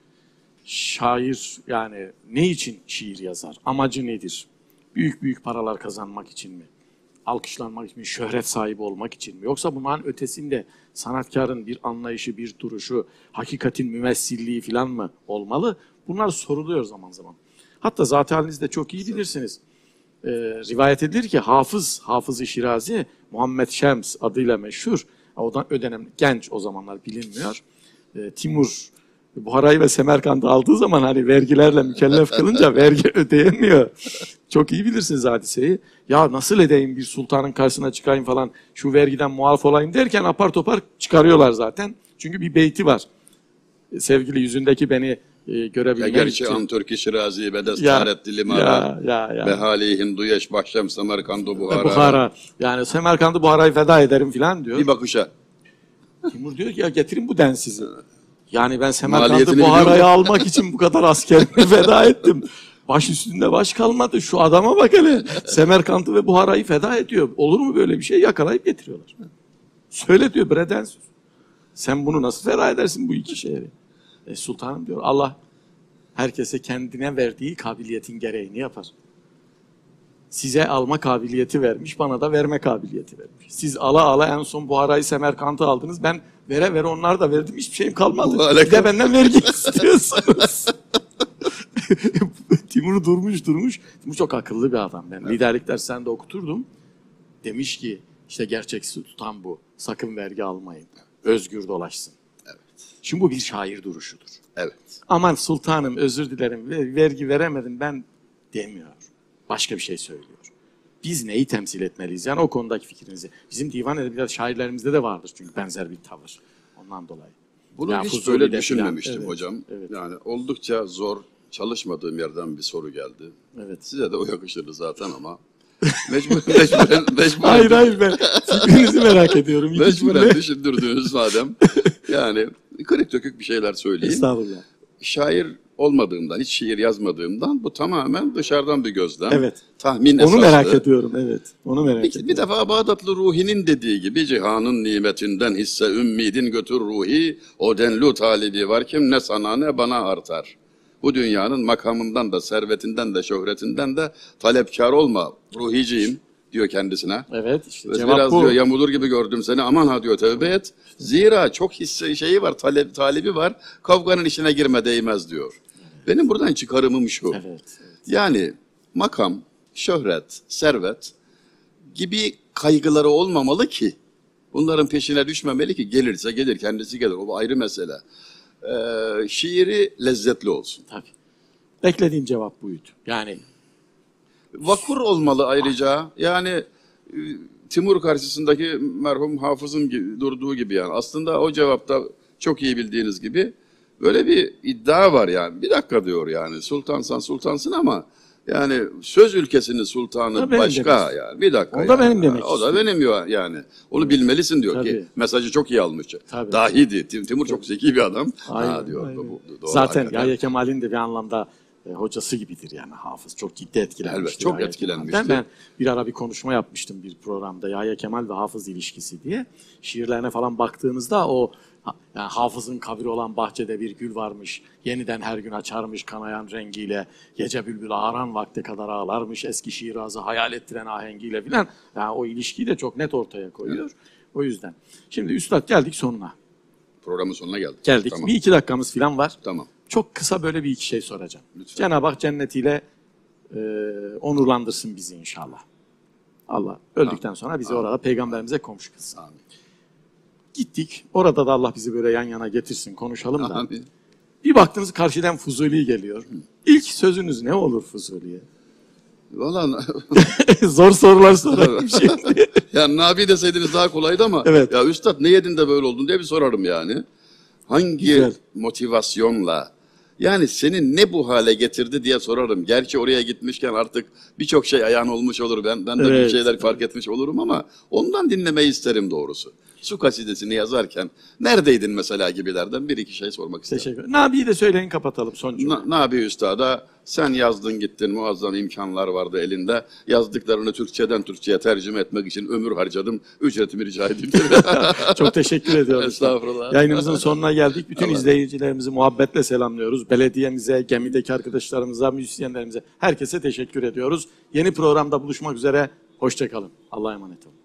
Şair yani ne için şiir yazar? Amacı nedir? Büyük büyük paralar kazanmak için mi? Alkışlanmak için mi? Şöhret sahibi olmak için mi? Yoksa bunların ötesinde sanatkarın bir anlayışı, bir duruşu, hakikatin mümessilliği falan mı olmalı? Bunlar soruluyor zaman zaman. Hatta zaten halinizde çok iyi bilirsiniz. Ee, rivayet edilir ki Hafız, Hafız-ı Şirazi, Muhammed Şems adıyla meşhur. O da o dönem genç o zamanlar bilinmiyor. Ee, Timur Buhara'yı ve Semerkant'ı aldığı zaman hani vergilerle mükellef kılınca vergi ödeyemiyor. Çok iyi bilirsiniz hadiseyi. Ya nasıl edeyim bir sultanın karşısına çıkayım falan şu vergiden muaf olayım derken apar topar çıkarıyorlar zaten. Çünkü bir beyti var. Sevgili yüzündeki beni e, Ya görebilmek gerçi için. Antörk-i Şirazi ve Ya, Destaret Dilimara ya, ya, ya. ve Hali Hinduyeş Bahşem Samarkandu Buhara. Buhara. Yani Semerkant'ı Buhara'yı feda ederim filan diyor. Bir bakışa. Timur diyor ki ya getirin bu densizi. Yani ben Buhara'ya musun? almak için bu kadar askerimi feda ettim. Baş üstünde baş kalmadı. Şu adama bak hele. Semerkant'ı ve Buhara'yı feda ediyor. Olur mu böyle bir şey? Yakalayıp getiriyorlar. Söyle diyor Bredensiz. Sen bunu nasıl feda edersin bu iki şehri? E, sultanım diyor Allah herkese kendine verdiği kabiliyetin gereğini yapar. Size alma kabiliyeti vermiş, bana da verme kabiliyeti vermiş. Siz ala ala en son Buhara'yı Semerkant'ı aldınız. Ben vere vere onlar da verdim. Hiçbir şeyim kalmadı. Bir de benden vergi istiyorsunuz. Timur durmuş durmuş. Timur çok akıllı bir adam. Ben liderlik derslerinde okuturdum. Demiş ki işte gerçek tutan bu. Sakın vergi almayın. Özgür dolaşsın. Şimdi bu bir şair duruşudur. Evet. Aman sultanım özür dilerim ve- vergi veremedim ben demiyor. Başka bir şey söylüyor. Biz neyi temsil etmeliyiz? Yani o konudaki fikrinizi. Bizim divan edebiyat şairlerimizde de vardır çünkü benzer bir tavır. Ondan dolayı. Bunu Yani hiç böyle düşünmemiştim Evet, hocam. evet. Yani oldukça zor çalışmadığım yerden bir soru geldi. Evet. Size de o yakışırdı zaten ama mecbur, mecburen, mecburen, Hayır hayır ben fikrinizi merak ediyorum. Mecburen düşündürdünüz madem. Yani kırık dökük bir şeyler söyleyeyim. Estağfurullah. Şair olmadığımdan, hiç şiir yazmadığımdan bu tamamen dışarıdan bir gözlem. Evet. Tahmin Onu esaslı. merak ediyorum evet. Onu merak Bir, ediyorum. bir defa Bağdatlı Ruhi'nin dediği gibi cihanın nimetinden hisse ümmidin götür ruhi o denlu talibi var kim ne sana ne bana artar. Bu dünyanın makamından da servetinden de şöhretinden de talepkar olma ruhiciyim diyor kendisine. Evet işte cevap Biraz bu. diyor yamulur gibi gördüm seni aman ha diyor tövbe et. Zira çok hisse şeyi var talep, talibi var kavganın içine girme değmez diyor. Benim buradan çıkarımım şu. Evet. evet. Yani makam, şöhret, servet gibi kaygıları olmamalı ki bunların peşine düşmemeli ki gelirse gelir kendisi gelir o ayrı mesele. Ee, şiiri lezzetli olsun. Tabii. Beklediğim cevap buydu. Yani Vakur olmalı ayrıca yani e, Timur karşısındaki merhum hafızın gibi, durduğu gibi yani aslında o cevapta çok iyi bildiğiniz gibi böyle bir iddia var yani bir dakika diyor yani sultansan sultansın ama yani söz ülkesinin sultanı benim başka demek. yani bir dakika. O da yani. benim demek O da benim ya- yani. Onu bilmelisin diyor Tabii. ki mesajı çok iyi almış. Tabii. Dahiydi. Tim- Timur çok zeki bir adam. Aynen, ha diyor. aynen. Bu, doğru, Zaten. Yahya Kemal'in de bir anlamda e, hocası gibidir yani hafız. Çok ciddi etkilenmiştir. Evet, çok etkilenmiştir. Ben bir ara bir konuşma yapmıştım bir programda Yahya Kemal ve hafız ilişkisi diye. Şiirlerine falan baktığınızda o yani hafızın kabri olan bahçede bir gül varmış. Yeniden her gün açarmış kanayan rengiyle. Gece bülbül ağaran vakte kadar ağlarmış. Eski şirazı hayal ettiren ahengiyle filan. Yani o ilişkiyi de çok net ortaya koyuyor. O yüzden. Şimdi üstad geldik sonuna. Programın sonuna geldik. Geldik. Tamam. Bir iki dakikamız falan var. Tamam. Çok kısa böyle bir iki şey soracağım. Cenab-ı Hak cennetiyle e, onurlandırsın bizi inşallah. Allah öldükten sonra bizi orada peygamberimize komşu kılsın. Amin. Gittik. Orada da Allah bizi böyle yan yana getirsin konuşalım da. Amin. Bir baktınız karşıdan Fuzuli geliyor. İlk sözünüz ne olur Fuzuli'ye? Valla Zor sorular sorarım şimdi. ya Nabi deseydiniz daha kolaydı ama Evet. ya üstad ne yedin de böyle oldun diye bir sorarım yani. Hangi Güzel. motivasyonla yani seni ne bu hale getirdi diye sorarım. Gerçi oraya gitmişken artık birçok şey ayağın olmuş olur. Ben, ben de bir Evet. şeyler fark etmiş olurum ama ondan dinlemeyi isterim doğrusu. Su kasidesini yazarken neredeydin mesela gibilerden bir iki şey sormak isterim. Teşekkür ederim. Nabi'yi de söyleyin kapatalım son cümle. Na, Nabi Üstad'a sen yazdın gittin muazzam imkanlar vardı elinde. Yazdıklarını Türkçeden Türkçe'ye tercüme etmek için ömür harcadım. Ücretimi rica edeyim. Çok teşekkür ediyorum. Estağfurullah. Yayınımızın sonuna geldik. Bütün Allah. izleyicilerimizi muhabbetle selamlıyoruz. Belediyemize, gemideki arkadaşlarımıza, müzisyenlerimize, herkese teşekkür ediyoruz. Yeni programda buluşmak üzere. Hoşçakalın. Allah'a emanet olun.